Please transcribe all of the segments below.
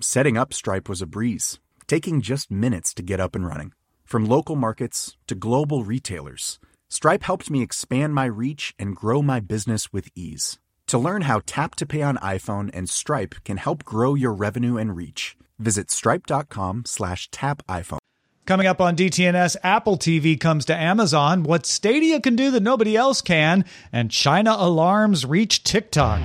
Setting up Stripe was a breeze, taking just minutes to get up and running. From local markets to global retailers, Stripe helped me expand my reach and grow my business with ease. To learn how Tap to Pay on iPhone and Stripe can help grow your revenue and reach, visit stripe.com slash tap iPhone. Coming up on DTNS, Apple TV comes to Amazon, what Stadia can do that nobody else can, and China alarms reach TikTok.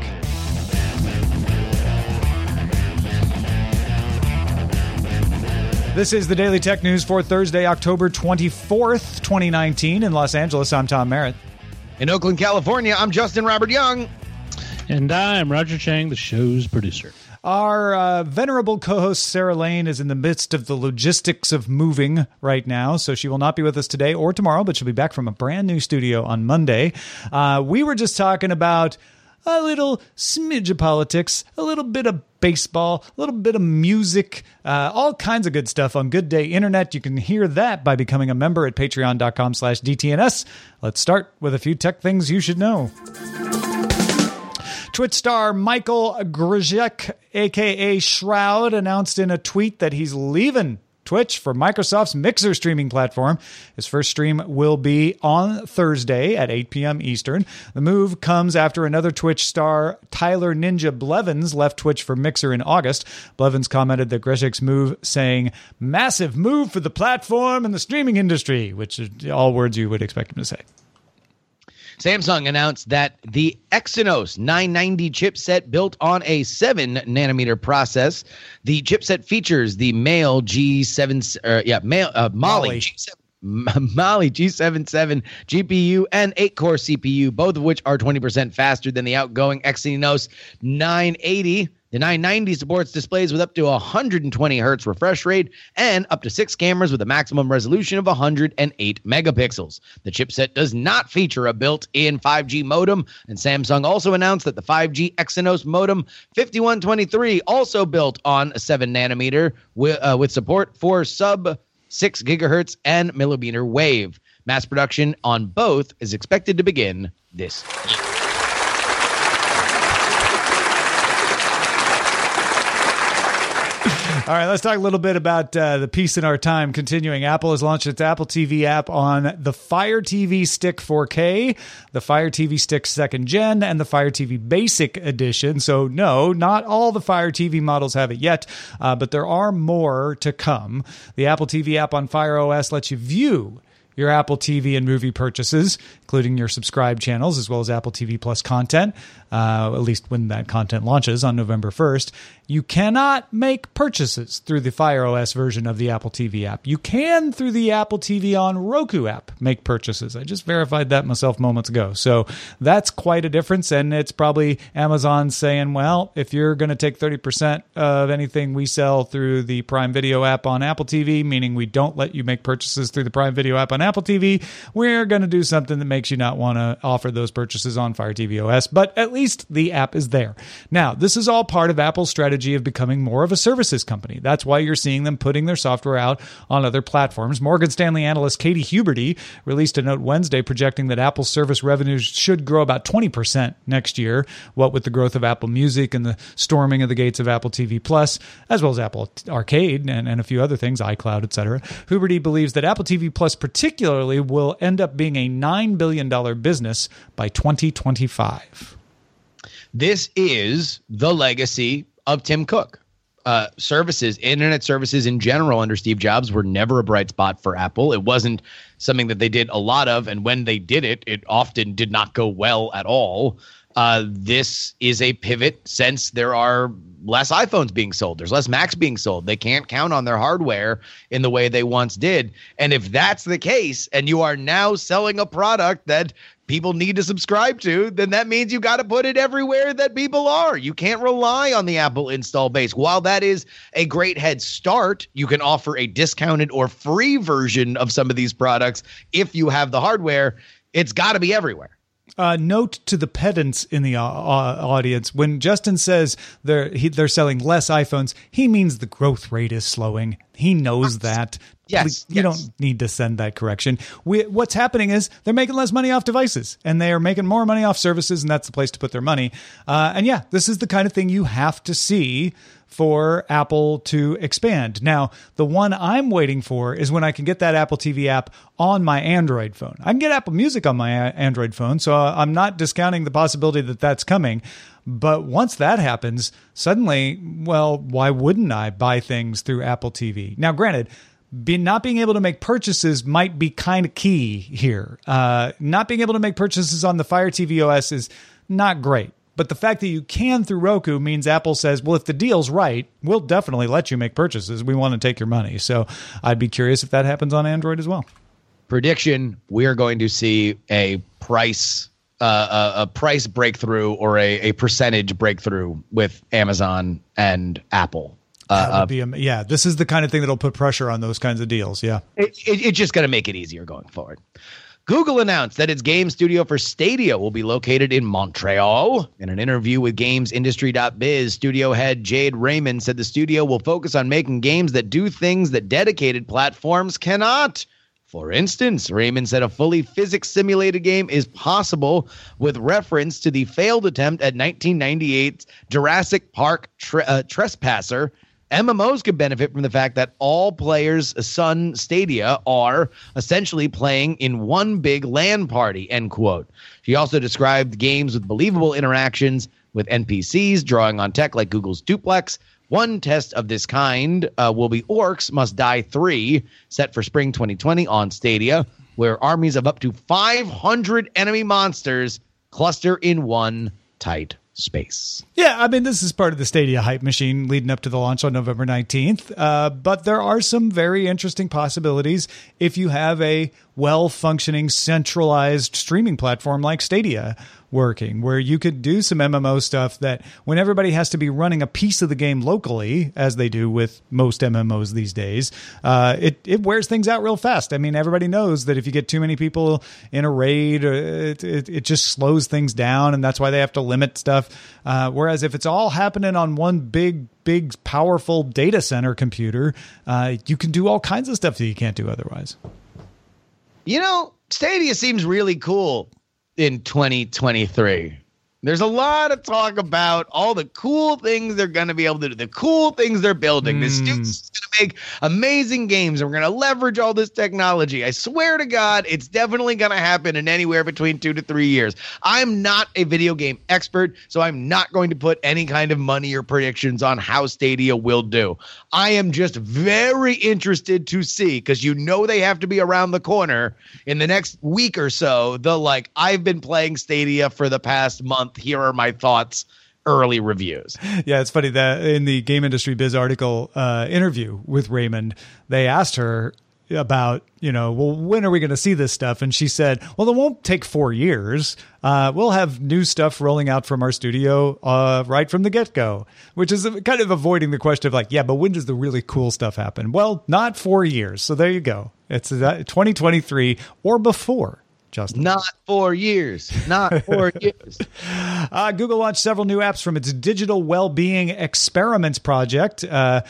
This is the Daily Tech News for Thursday, October 24th, 2019. In Los Angeles, I'm Tom Merritt. In Oakland, California, I'm Justin Robert Young. And I'm Roger Chang, the show's producer. Our uh, venerable co host Sarah Lane is in the midst of the logistics of moving right now, so she will not be with us today or tomorrow, but she'll be back from a brand new studio on Monday. Uh, we were just talking about a little smidge of politics, a little bit of baseball, a little bit of music, uh, all kinds of good stuff on Good Day Internet. You can hear that by becoming a member at patreon.com slash DTNS. Let's start with a few tech things you should know. Twitch star Michael Grzesiek, aka Shroud, announced in a tweet that he's leaving Twitch for Microsoft's Mixer streaming platform. His first stream will be on Thursday at 8 p.m. Eastern. The move comes after another Twitch star, Tyler Ninja Blevins, left Twitch for Mixer in August. Blevins commented that Grzesiek's move, saying, Massive move for the platform and the streaming industry, which are all words you would expect him to say. Samsung announced that the Exynos 990 chipset built on a 7 nanometer process. The chipset features the Male G7 uh, yeah, Male uh, Mali, Mali. G7 Mali G77 GPU and 8 core CPU, both of which are 20% faster than the outgoing Exynos 980. The 990 supports displays with up to 120 hertz refresh rate and up to six cameras with a maximum resolution of 108 megapixels. The chipset does not feature a built in 5G modem, and Samsung also announced that the 5G Exynos modem 5123, also built on a 7 nanometer, with, uh, with support for sub 6 gigahertz and millimeter wave. Mass production on both is expected to begin this year. All right, let's talk a little bit about uh, the peace in our time. Continuing, Apple has launched its Apple TV app on the Fire TV Stick 4K, the Fire TV Stick Second Gen, and the Fire TV Basic Edition. So, no, not all the Fire TV models have it yet, uh, but there are more to come. The Apple TV app on Fire OS lets you view your Apple TV and movie purchases, including your subscribe channels, as well as Apple TV Plus content, uh, at least when that content launches on November 1st. You cannot make purchases through the Fire OS version of the Apple TV app. You can, through the Apple TV on Roku app, make purchases. I just verified that myself moments ago. So that's quite a difference. And it's probably Amazon saying, well, if you're going to take 30% of anything we sell through the Prime Video app on Apple TV, meaning we don't let you make purchases through the Prime Video app on Apple TV, we're going to do something that makes you not want to offer those purchases on Fire TV OS. But at least the app is there. Now, this is all part of Apple's strategy of becoming more of a services company. That's why you're seeing them putting their software out on other platforms. Morgan Stanley analyst Katie Huberty released a note Wednesday projecting that Apple's service revenues should grow about 20% next year, what with the growth of Apple Music and the storming of the gates of Apple TV Plus, as well as Apple Arcade and, and a few other things, iCloud, etc. Huberty believes that Apple TV Plus particularly will end up being a $9 billion business by 2025. This is the legacy of Tim Cook. Uh, services, internet services in general under Steve Jobs were never a bright spot for Apple. It wasn't something that they did a lot of. And when they did it, it often did not go well at all. Uh, this is a pivot since there are less iPhones being sold. There's less Macs being sold. They can't count on their hardware in the way they once did. And if that's the case, and you are now selling a product that people need to subscribe to, then that means you got to put it everywhere that people are. You can't rely on the Apple install base. While that is a great head start, you can offer a discounted or free version of some of these products if you have the hardware. It's got to be everywhere. Uh, note to the pedants in the uh, audience: when Justin says they're he, they're selling less iPhones, he means the growth rate is slowing. He knows that. Yes, you yes. don't need to send that correction. We, what's happening is they're making less money off devices, and they are making more money off services, and that's the place to put their money. Uh, and yeah, this is the kind of thing you have to see for Apple to expand. Now, the one I'm waiting for is when I can get that Apple TV app on my Android phone. I can get Apple Music on my uh, Android phone, so I'm not discounting the possibility that that's coming. But once that happens, suddenly, well, why wouldn't I buy things through Apple TV? Now, granted, be, not being able to make purchases might be kind of key here. Uh, not being able to make purchases on the Fire TV OS is not great. But the fact that you can through Roku means Apple says, well, if the deal's right, we'll definitely let you make purchases. We want to take your money. So I'd be curious if that happens on Android as well. Prediction: We are going to see a price uh, a, a, price breakthrough or a, a percentage breakthrough with Amazon and Apple. Uh, be, yeah, this is the kind of thing that'll put pressure on those kinds of deals. Yeah, it, it, it's just going to make it easier going forward. Google announced that its game studio for Stadia will be located in Montreal. In an interview with GamesIndustry.biz, studio head Jade Raymond said the studio will focus on making games that do things that dedicated platforms cannot. For instance, Raymond said a fully physics simulated game is possible with reference to the failed attempt at 1998's Jurassic Park tre- uh, Trespasser. MMOs could benefit from the fact that all players' Sun Stadia are essentially playing in one big LAN party, end quote. She also described games with believable interactions with NPCs, drawing on tech like Google's Duplex, one test of this kind uh, will be Orcs Must Die 3, set for spring 2020 on Stadia, where armies of up to 500 enemy monsters cluster in one tight space. Yeah, I mean, this is part of the Stadia hype machine leading up to the launch on November 19th. Uh, but there are some very interesting possibilities if you have a well functioning, centralized streaming platform like Stadia working, where you could do some MMO stuff that when everybody has to be running a piece of the game locally, as they do with most MMOs these days, uh, it, it wears things out real fast. I mean, everybody knows that if you get too many people in a raid, uh, it, it, it just slows things down, and that's why they have to limit stuff. Uh, whereas if it's all happening on one big, big, powerful data center computer, uh, you can do all kinds of stuff that you can't do otherwise. You know, Stadia seems really cool in 2023. There's a lot of talk about all the cool things they're going to be able to do, the cool things they're building. Mm. The students going to make amazing games, and we're going to leverage all this technology. I swear to God, it's definitely going to happen in anywhere between two to three years. I'm not a video game expert, so I'm not going to put any kind of money or predictions on how Stadia will do. I am just very interested to see because you know they have to be around the corner in the next week or so. The like, I've been playing Stadia for the past month month. Here are my thoughts early reviews. Yeah, it's funny that in the Game Industry Biz article uh, interview with Raymond, they asked her about you know well when are we going to see this stuff? And she said well it won't take four years. Uh, we'll have new stuff rolling out from our studio uh, right from the get-go which is kind of avoiding the question of like yeah but when does the really cool stuff happen? Well not four years. So there you go. It's 2023 or before Justin. Not four years. Not four years. Uh, Google launched several new apps from its Digital well being Experiments project. Uh,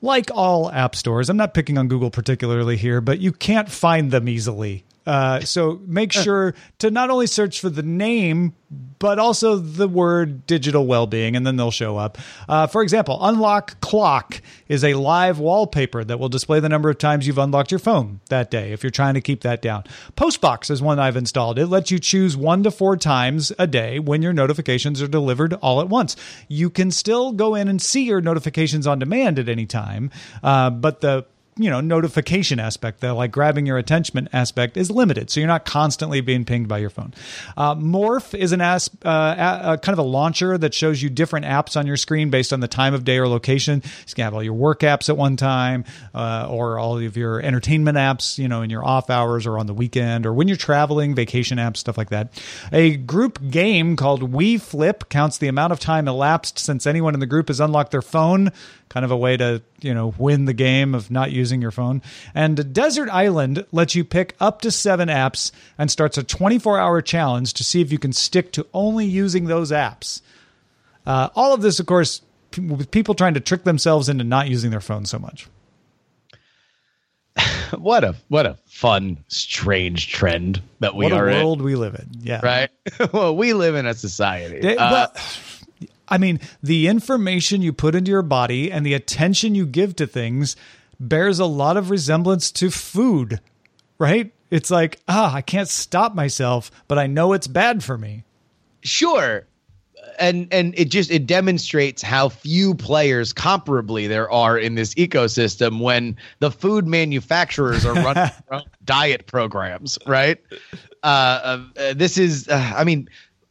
like all app stores, I'm not picking on Google particularly here, but you can't find them easily. Uh, so make sure to not only search for the name, but also the word digital well-being, and then they'll show up. Uh, for example, Unlock Clock is a live wallpaper that will display the number of times you've unlocked your phone that day if you're trying to keep that down. Postbox is one I've installed. It lets you choose one to four times a day when your notifications are delivered all at once. You can still go in and see your notifications on demand at any time, uh, but the you know notification aspect the like grabbing your attention aspect is limited. So you're not constantly being pinged by your phone. Uh, morph is an as uh, a, a kind of a launcher that shows you different apps on your screen based on the time of day or location. You can have all your work apps at one time uh, or all of your entertainment apps you know in your off hours or on the weekend or when you're traveling vacation apps stuff like that. A group game called we flip counts the amount of time elapsed since anyone in the group has unlocked their phone kind of a way to you know win the game of not using your phone. And Desert Island lets you pick up to seven apps and starts a 24 hour challenge to see if you can stick to only using those apps. Uh, all of this, of course, p- with people trying to trick themselves into not using their phone so much. what a what a fun, strange trend that we what are a in. world we live in. Yeah. Right. well, we live in a society. It- Uh, well, I mean, the information you put into your body and the attention you give to things bears a lot of resemblance to food, right? It's like, ah, I can't stop myself, but I know it's bad for me. sure and and it just it demonstrates how few players comparably there are in this ecosystem when the food manufacturers are running diet programs right uh, uh this is uh, i mean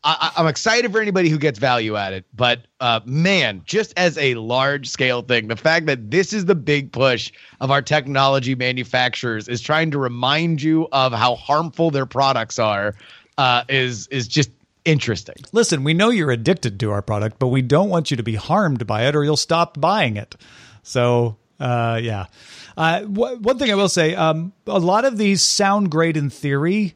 I, I'm excited for anybody who gets value at it, but uh, man, just as a large scale thing, the fact that this is the big push of our technology manufacturers is trying to remind you of how harmful their products are uh, is is just interesting. Listen, we know you're addicted to our product, but we don't want you to be harmed by it or you'll stop buying it. So, uh, yeah. Uh, wh- one thing I will say um, a lot of these sound great in theory,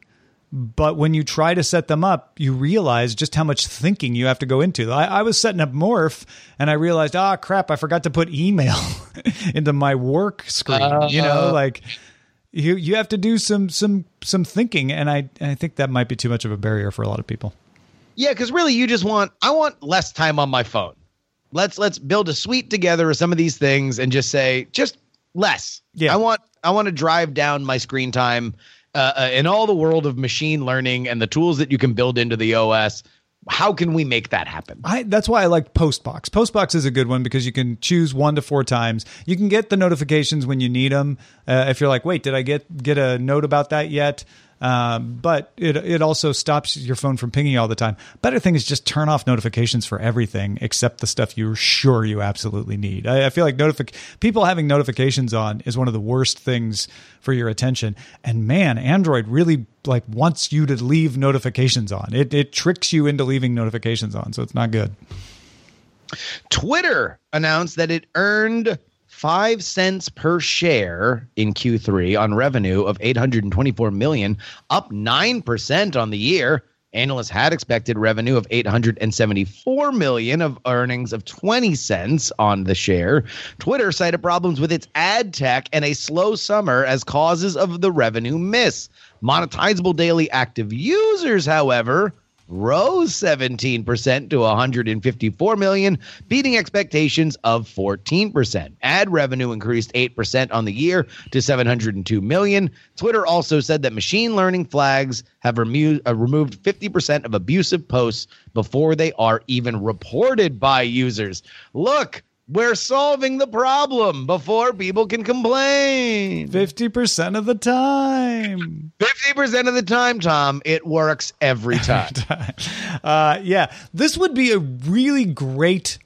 but when you try to set them up, you realize just how much thinking you have to go into. I, I was setting up Morph and I realized, ah, crap, I forgot to put email into my work screen. you know, like you you have to do some some some thinking, and I I think that might be too much of a barrier for a lot of people. Yeah, because really, you just want I want less time on my phone. Let's let's build a suite together of some of these things and just say just less. Yeah. I want I want to drive down my screen time uh, uh, in all the world of machine learning and the tools that you can build into the OS. How can we make that happen? I that's why I like Postbox. Postbox is a good one because you can choose one to four times. You can get the notifications when you need them. Uh, if you're like, wait, did I get get a note about that yet? Um, but it it also stops your phone from pinging all the time. Better thing is just turn off notifications for everything except the stuff you're sure you absolutely need. I, I feel like notific people having notifications on is one of the worst things for your attention. And man, Android really like wants you to leave notifications on. It it tricks you into leaving notifications on, so it's not good. Twitter announced that it earned five cents per share in Q3 on revenue of 824 million, up nine percent on the year. Analysts had expected revenue of 874 million of earnings of 20 cents on the share. Twitter cited problems with its ad tech and a slow summer as causes of the revenue miss. Monetizable daily active users, however, rose 17% to 154 million, beating expectations of 14%. Ad revenue increased 8% on the year to 702 million. Twitter also said that machine learning flags have remu- uh, removed 50% of abusive posts before they are even reported by users. Look, we're solving the problem before people can complain. Fifty percent of the time. 50% of the time, Tom, it works every time. Uh, yeah, this would be a really great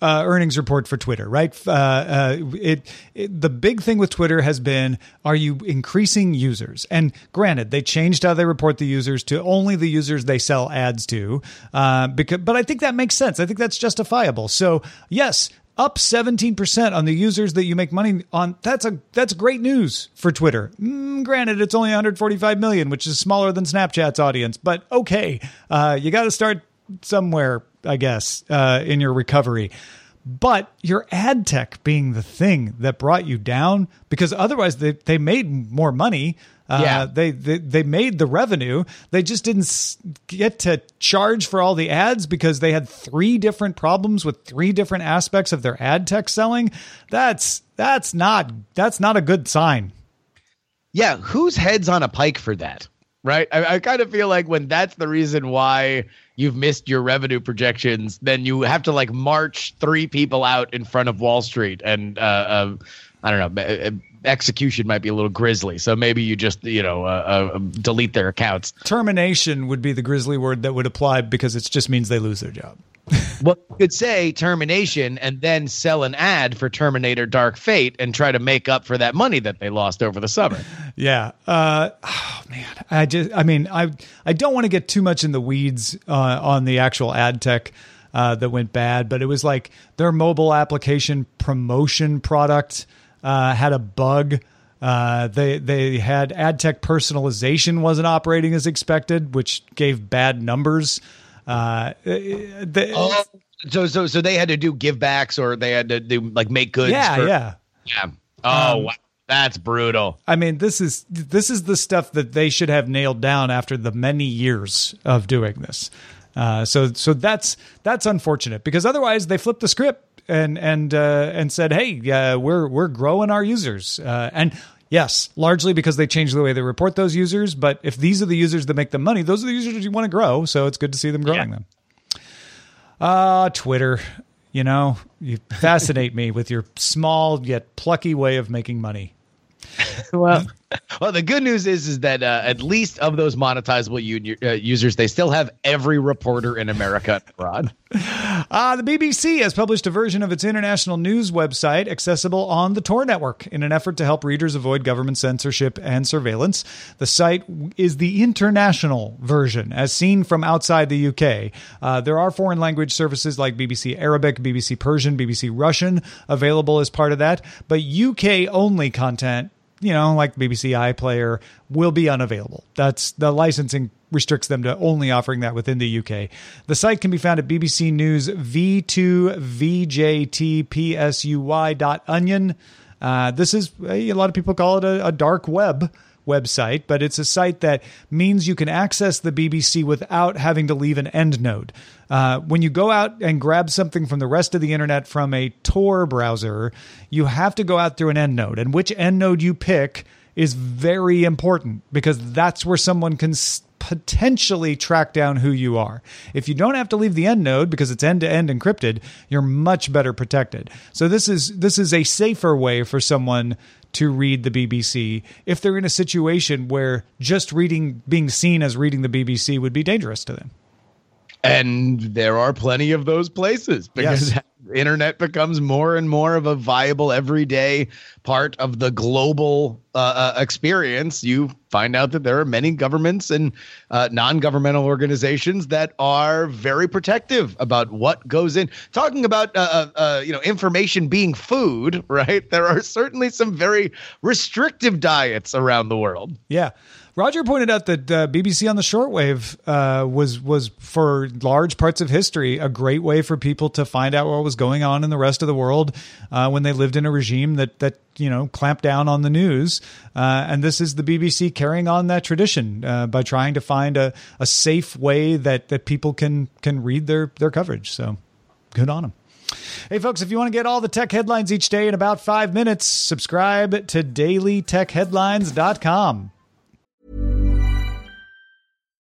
uh, earnings report for Twitter, right? Uh, uh, it, it the big thing with Twitter has been: Are you increasing users? And granted, they changed how they report the users to only the users they sell ads to. Uh, because, but I think that makes sense. I think that's justifiable. So yes. Up 17% on the users that you make money on. That's a that's great news for Twitter. Mm, granted, it's only 145 million, which is smaller than Snapchat's audience, but okay. Uh, you got to start somewhere, I guess, uh, in your recovery. But your ad tech being the thing that brought you down, because otherwise they, they made more money. Uh, Yeah. they, they they made the revenue. They just didn't get to charge for all the ads because they had three different problems with three different aspects of their ad tech selling. That's that's not that's not a good sign. Yeah, whose head's on a pike for that? Right? I, I kind of feel like when that's the reason why you've missed your revenue projections, then you have to like march three people out in front of Wall Street. And uh, uh, I don't know, uh, execution might be a little grisly. So maybe you just, you know, uh, uh, delete their accounts. Termination would be the grisly word that would apply because it just means they lose their job. Well, you could say termination and then sell an ad for Terminator Dark Fate and try to make up for that money that they lost over the summer. Yeah. Uh, oh man, I just, I mean, I, I don't want to get too much in the weeds uh, on the actual ad tech uh, that went bad, but it was like their mobile application promotion product uh, had a bug. Uh, they they had ad tech personalization wasn't operating as expected, which gave bad numbers. Uh, the, Oh, so so so they had to do givebacks or they had to do like make goods. yeah, for- yeah. yeah. Oh, Um, wow. that's brutal. I mean, this is this is the stuff that they should have nailed down after the many years of doing this. Uh, so so that's that's unfortunate because otherwise they flip the script and and uh, and said, hey, uh, we're we're growing our users uh, and. Yes, largely because they change the way they report those users. But if these are the users that make them money, those are the users you want to grow. So it's good to see them growing them. Uh, Twitter, you know, you fascinate me with your small yet plucky way of making money. Well, well, the good news is is that uh, at least of those monetizable u- uh, users, they still have every reporter in America abroad. Uh, the BBC has published a version of its international news website accessible on the Tor network in an effort to help readers avoid government censorship and surveillance. The site is the international version, as seen from outside the UK. Uh, there are foreign language services like BBC Arabic, BBC Persian, BBC Russian available as part of that, but UK only content you know, like BBC iPlayer, will be unavailable. That's the licensing restricts them to only offering that within the UK. The site can be found at BBC News v2vjtpsuy.onion. Uh, this is a lot of people call it a, a dark web website, but it's a site that means you can access the BBC without having to leave an end node. Uh, when you go out and grab something from the rest of the internet from a Tor browser, you have to go out through an end node, and which end node you pick is very important because that's where someone can potentially track down who you are. If you don't have to leave the end node because it's end to end encrypted, you're much better protected. So this is this is a safer way for someone to read the BBC if they're in a situation where just reading being seen as reading the BBC would be dangerous to them. And there are plenty of those places because Yes. internet becomes more and more of a viable everyday part of the global uh, uh, experience. You find out that there are many governments and uh, non-governmental organizations that are very protective about what goes in. Talking about uh, uh, uh, you know information being food, right? There are certainly some very restrictive diets around the world. Yeah. Roger pointed out that uh, BBC on the shortwave uh, was was for large parts of history a great way for people to find out what was going on in the rest of the world uh, when they lived in a regime that that you know clamped down on the news. Uh, and this is the BBC carrying on that tradition uh, by trying to find a, a safe way that that people can can read their their coverage. So good on them. Hey, folks, if you want to get all the tech headlines each day in about five minutes, subscribe to dailytechheadlines.com.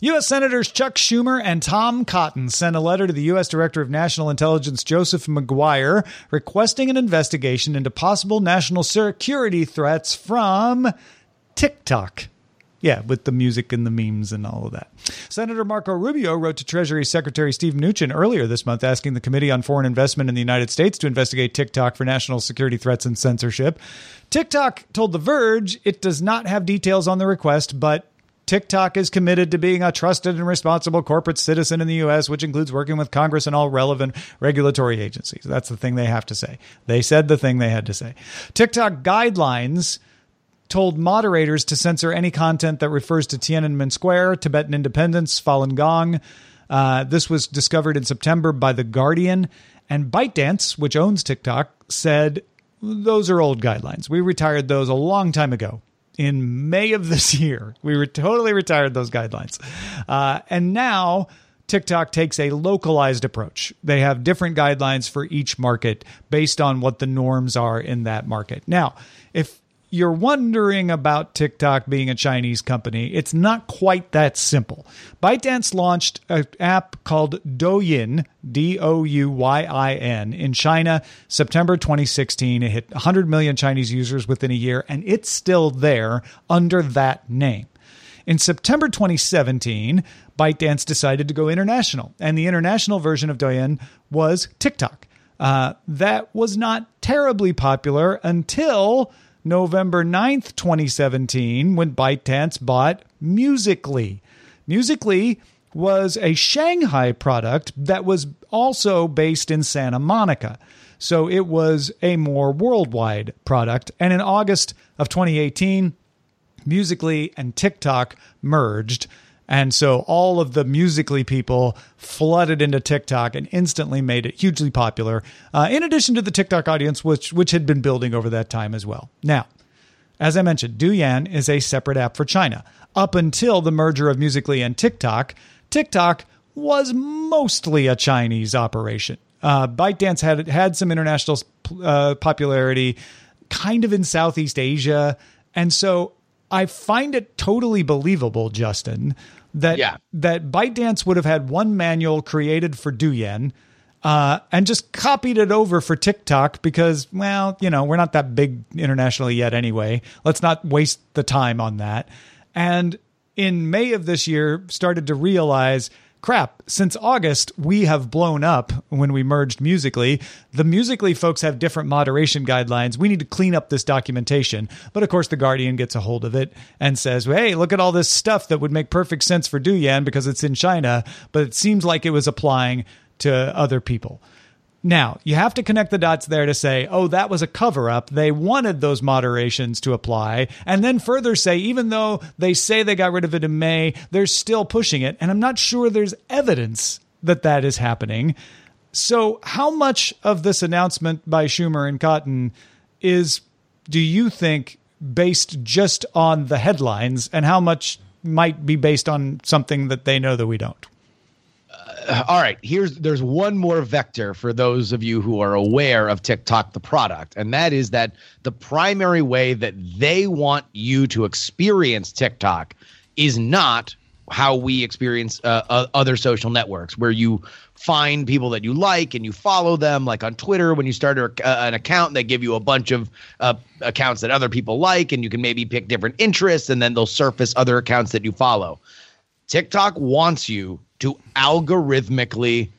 U.S. Senators Chuck Schumer and Tom Cotton sent a letter to the U.S. Director of National Intelligence Joseph Maguire requesting an investigation into possible national security threats from TikTok. Yeah, with the music and the memes and all of that. Senator Marco Rubio wrote to Treasury Secretary Steve Mnuchin earlier this month asking the Committee on Foreign Investment in the United States to investigate TikTok for national security threats and censorship. TikTok told The Verge it does not have details on the request, but TikTok is committed to being a trusted and responsible corporate citizen in the U.S., which includes working with Congress and all relevant regulatory agencies. That's the thing they have to say. They said the thing they had to say. TikTok guidelines told moderators to censor any content that refers to Tiananmen Square, Tibetan independence, Falun Gong. Uh, this was discovered in September by The Guardian. And ByteDance, which owns TikTok, said those are old guidelines. We retired those a long time ago in May of this year. We were totally retired those guidelines. Uh, and now TikTok takes a localized approach. They have different guidelines for each market based on what the norms are in that market. Now, if you're wondering about TikTok being a Chinese company, it's not quite that simple. ByteDance launched an app called Douyin, D O U Y I N, in China September 2016. It hit 100 million Chinese users within a year, and it's still there under that name. In September 2017, ByteDance decided to go international, and the international version of Douyin was TikTok. Uh, that was not terribly popular until November 9th, 2017, when ByteDance bought Musical.ly. Musical.ly was a Shanghai product that was also based in Santa Monica. So it was a more worldwide product. And in August of 2018, Musical.ly and TikTok merged. And so all of the Musical.ly people flooded into TikTok and instantly made it hugely popular, uh, in addition to the TikTok audience, which, which had been building over that time as well. Now, as I mentioned, Douyin is a separate app for China. Up until the merger of Musical.ly and TikTok, TikTok was mostly a Chinese operation. Uh, ByteDance had had some international uh, popularity, kind of in Southeast Asia, and so I find it totally believable, Justin, that Yeah. that ByteDance would have had one manual created for Douyin uh, and just copied it over for TikTok because, well, you know, we're not that big internationally yet anyway. Let's not waste the time on that. And in May of this year, started to realize crap, since August, we have blown up when we merged Musically. The Musically folks have different moderation guidelines. We need to clean up this documentation. But of course, The Guardian gets a hold of it and says, hey, look at all this stuff that would make perfect sense for Douyin because it's in China, but it seems like it was applying to other people. Now, you have to connect the dots there to say, oh, that was a cover up. They wanted those moderations to apply. And then further say, even though they say they got rid of it in May, they're still pushing it. And I'm not sure there's evidence that that is happening. So, how much of this announcement by Schumer and Cotton is, do you think, based just on the headlines, and how much might be based on something that they know that we don't? all right here's there's one more vector for those of you who are aware of tiktok the product and that is that the primary way that they want you to experience tiktok is not how we experience uh, uh, other social networks where you find people that you like and you follow them like on twitter when you start a, uh, an account they give you a bunch of uh, accounts that other people like and you can maybe pick different interests and then they'll surface other accounts that you follow TikTok wants you to algorithmically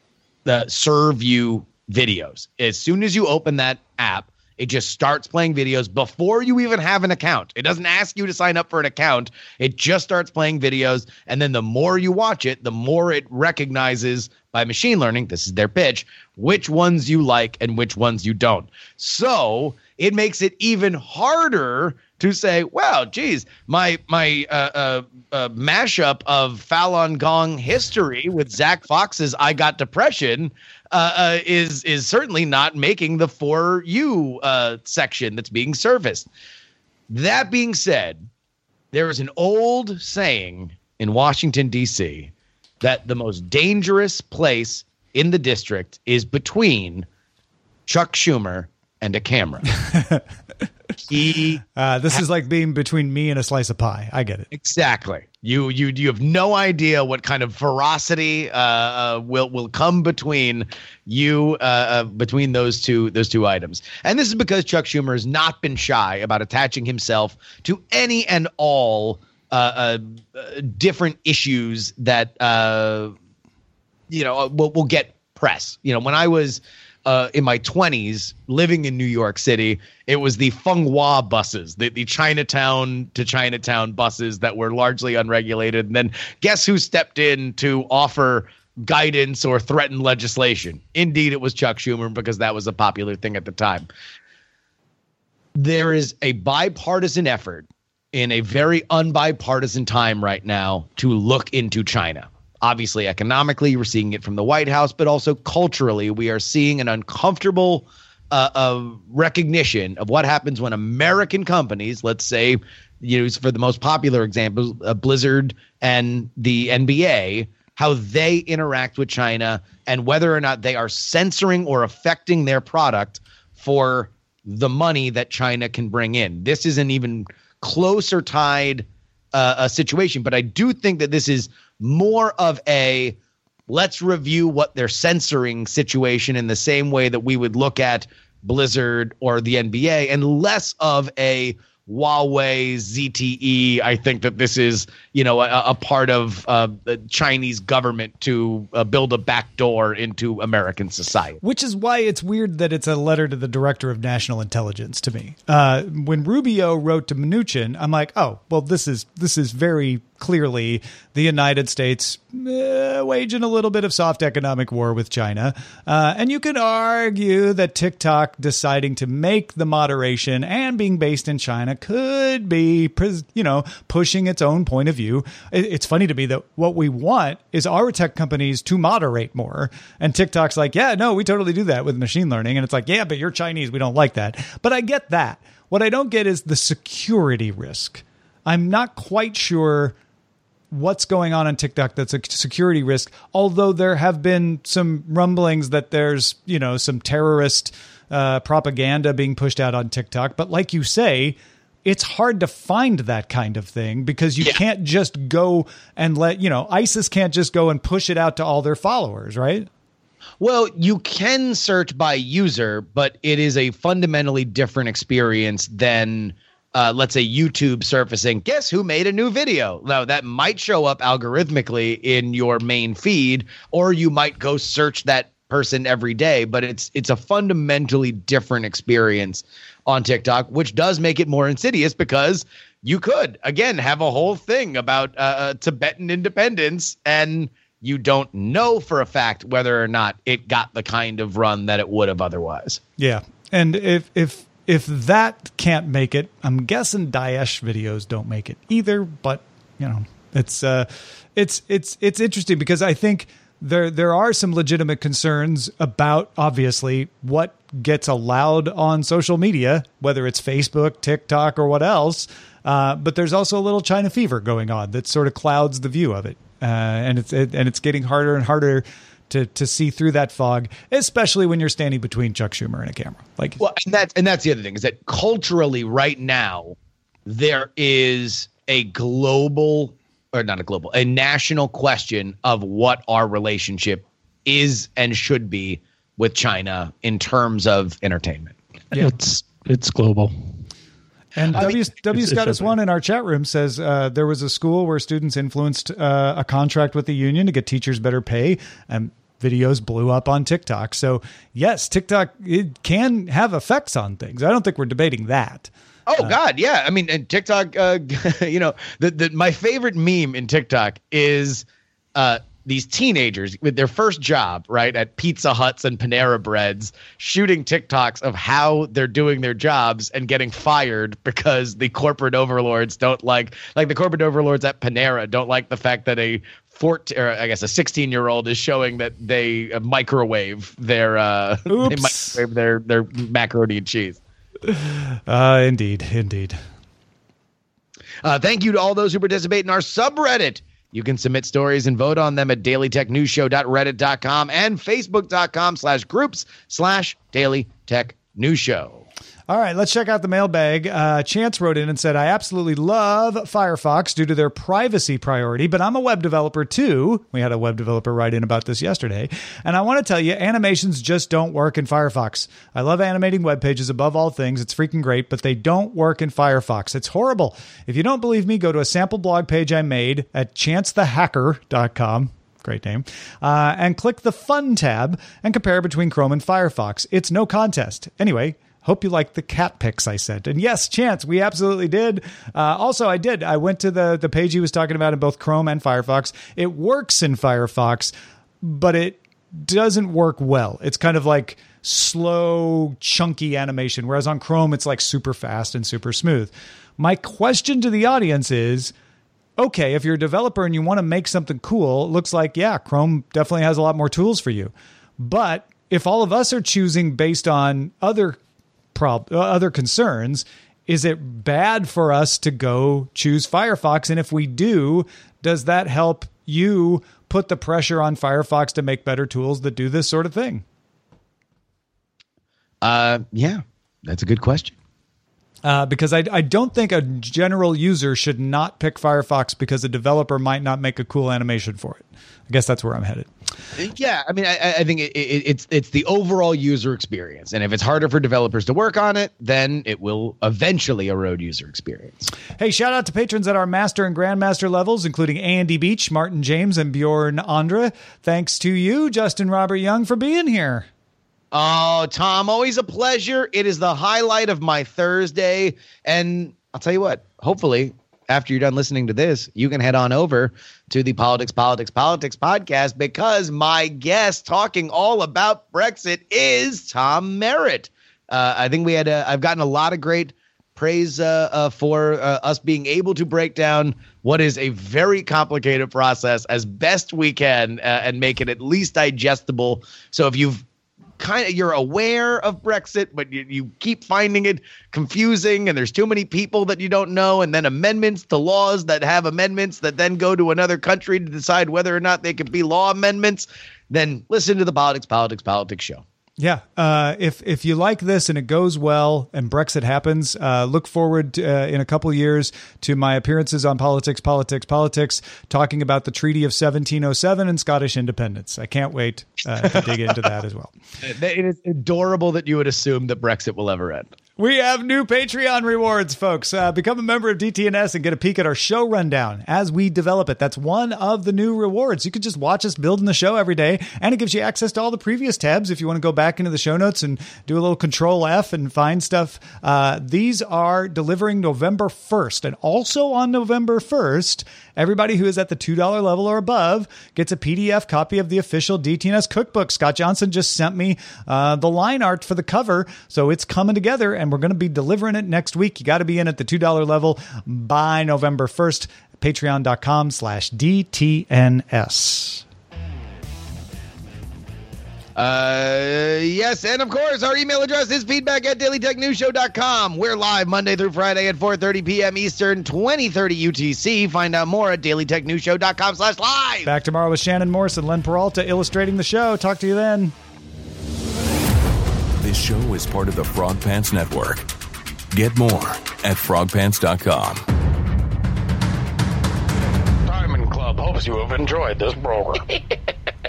uh, serve you videos. As soon as you open that app, it just starts playing videos before you even have an account. It doesn't ask you to sign up for an account. It just starts playing videos. And then the more you watch it, the more it recognizes by machine learning, this is their pitch, which ones you like and which ones you don't. So it makes it even harder to say, well, geez, my my uh, uh, uh, mashup of Falun Gong history with Zack Fox's "I Got Depression" uh, uh, is is certainly not making the for you uh, section that's being serviced. That being said, there is an old saying in Washington D.C. that the most dangerous place in the district is between Chuck Schumer and a camera. he uh, this is like being between me and a slice of pie. I get it. Exactly. You you you have no idea what kind of ferocity uh, uh, will will come between you uh, uh, between those two those two items. And this is because Chuck Schumer has not been shy about attaching himself to any and all uh, uh, different issues that you know will will get press. You know, when I was uh, in my 20s living in New York City, it was the Fung Wah buses, the, the Chinatown to Chinatown buses that were largely unregulated. And then guess who stepped in to offer guidance or threaten legislation? Indeed, it was Chuck Schumer because that was a popular thing at the time. There is a bipartisan effort in a very unbipartisan time right now to look into China obviously economically we're seeing it from the white house but also culturally we are seeing an uncomfortable uh, recognition of what happens when american companies let's say use for the most popular example uh, blizzard and the nba how they interact with china and whether or not they are censoring or affecting their product for the money that china can bring in. This is an even closer tied uh, situation but i do think that this is more of a let's review what they're censoring situation in the same way that we would look at Blizzard or the NBA and less of a Huawei, ZTE. I think that this is, you know, a, a part of uh, the Chinese government to uh, build a backdoor into American society. Which is why it's weird that it's a letter to the director of national intelligence to me. Uh, when Rubio wrote to Mnuchin, I'm like, oh, well, this is this is very clearly the United States uh, waging a little bit of soft economic war with China. Uh, and you can argue that TikTok deciding to make the moderation and being based in China could be, you know, pushing its own point of view. It's funny to me that what we want is our tech companies to moderate more. And TikTok's like, yeah, no, we totally do that with machine learning. And it's like, yeah, but you're Chinese. We don't like that. But I get that. What I don't get is the security risk. I'm not quite sure what's going on on TikTok that's a security risk. Although there have been some rumblings that there's, you know, some terrorist uh, propaganda being pushed out on TikTok. But like you say, it's hard to find that kind of thing because you yeah. can't just go and let, you know, ISIS can't just go and push it out to all their followers, right? Well, you can search by user, but it is a fundamentally different experience than uh, let's say YouTube surfacing, guess who made a new video? Now that might show up algorithmically in your main feed, or you might go search that person every day, but it's it's a fundamentally different experience on TikTok, which does make it more insidious because you could again have a whole thing about uh, uh Tibetan independence and you don't know for a fact whether or not it got the kind of run that it would have otherwise. Yeah. And if if if that can't make it, I'm guessing Daesh videos don't make it either. But you know, it's uh, it's it's it's interesting because I think there there are some legitimate concerns about obviously what gets allowed on social media, whether it's Facebook, TikTok, or what else. Uh, but there's also a little China fever going on that sort of clouds the view of it, uh, and it's it, and it's getting harder and harder to to see through that fog, especially when you're standing between Chuck Schumer and a camera. Like, well, and that's and that's the other thing is that culturally, right now, there is a global or not a global, a national question of what our relationship is and should be with China in terms of entertainment. Yeah. It's it's global. And I W, w Scott is one in our chat room says uh, there was a school where students influenced uh, a contract with the union to get teachers better pay. And videos blew up on TikTok. So yes, TikTok it can have effects on things. I don't think we're debating that. Oh God, yeah. I mean, and TikTok. Uh, you know, the, the my favorite meme in TikTok is uh, these teenagers with their first job, right, at Pizza Huts and Panera Breads, shooting TikToks of how they're doing their jobs and getting fired because the corporate overlords don't like, like the corporate overlords at Panera don't like the fact that a 14 or I guess a 16 year old is showing that they microwave their uh they microwave their their macaroni and cheese. Uh, indeed, indeed. Uh, thank you to all those who participate in our subreddit. You can submit stories and vote on them at dailytechnewsshow.reddit.com and facebook.com slash groups slash daily news show. All right, let's check out the mailbag. Uh, Chance wrote in and said, I absolutely love Firefox due to their privacy priority, but I'm a web developer too. We had a web developer write in about this yesterday. And I want to tell you, animations just don't work in Firefox. I love animating web pages above all things. It's freaking great, but they don't work in Firefox. It's horrible. If you don't believe me, go to a sample blog page I made at chancethehacker.com great name, uh, and click the Fun tab and compare between Chrome and Firefox. It's no contest. Anyway, hope you like the cat pics I sent. And yes, Chance, we absolutely did. Uh, also, I did. I went to the the page he was talking about in both Chrome and Firefox. It works in Firefox, but it doesn't work well. It's kind of like slow, chunky animation, whereas on Chrome, it's like super fast and super smooth. My question to the audience is okay, if you're a developer and you want to make something cool, it looks like, yeah, Chrome definitely has a lot more tools for you. But if all of us are choosing based on other prob- uh, other concerns, is it bad for us to go choose Firefox? And if we do, does that help you put the pressure on Firefox to make better tools that do this sort of thing? Uh, yeah, that's a good question. Uh, because I, I don't think a general user should not pick Firefox because a developer might not make a cool animation for it. I guess that's where I'm headed. Yeah, I mean, I, I think it, it, it's it's the overall user experience, and if it's harder for developers to work on it, then it will eventually erode user experience. Hey, shout out to patrons at our master and grandmaster levels, including Andy Beach, Martin James, and Bjorn Andra. Thanks to you, Justin Robert Young, for being here. Oh, Tom, always a pleasure. It is the highlight of my Thursday. And I'll tell you what, hopefully, after you're done listening to this, you can head on over to the Politics, Politics, Politics podcast because my guest talking all about Brexit is Tom Merritt. Uh, I think we had, I've gotten a lot of great praise uh, uh, for uh, us being able to break down what is a very complicated process as best we can uh, and make it at least digestible. So if you've kind of you're aware of Brexit, but you, you keep finding it confusing, and there's too many people that you don't know, and then amendments to laws that have amendments that then go to another country to decide whether or not they can be law amendments. Then listen to the Politics, Politics, Politics show. Yeah, uh, if if you like this and it goes well and Brexit happens, uh, look forward to, uh, in a couple years to my appearances on Politics, Politics, Politics, talking about the Treaty of 1707 and Scottish independence. I can't wait uh, to dig into that as well. It is adorable that you would assume that Brexit will ever end. We have new Patreon rewards, folks. Uh, become a member of DTNS and get a peek at our show rundown as we develop it. That's one of the new rewards. You can just watch us building the show every day, and it gives you access to all the previous tabs if you want to go back into the show notes and do a little Control F and find stuff. Uh, these are delivering November 1st, and also on November 1st, everybody who is at the $2 level or above gets a PDF copy of the official DTNS cookbook. Scott Johnson just sent me uh, the line art for the cover, so it's coming together, and we're going to be delivering it next week. You got to be in at the $2 level by November 1st. Patreon.com slash DTNS. Uh, yes, and of course, our email address is feedback at dailytechnewsshow.com. We're live Monday through Friday at 4.30 p.m. Eastern, 2030 UTC. Find out more at dailytechnewsshow.com slash live. Back tomorrow with Shannon Morse and Len Peralta illustrating the show. Talk to you then. This show is part of the Frog Pants Network. Get more at frogpants.com. Diamond Club hopes you have enjoyed this program.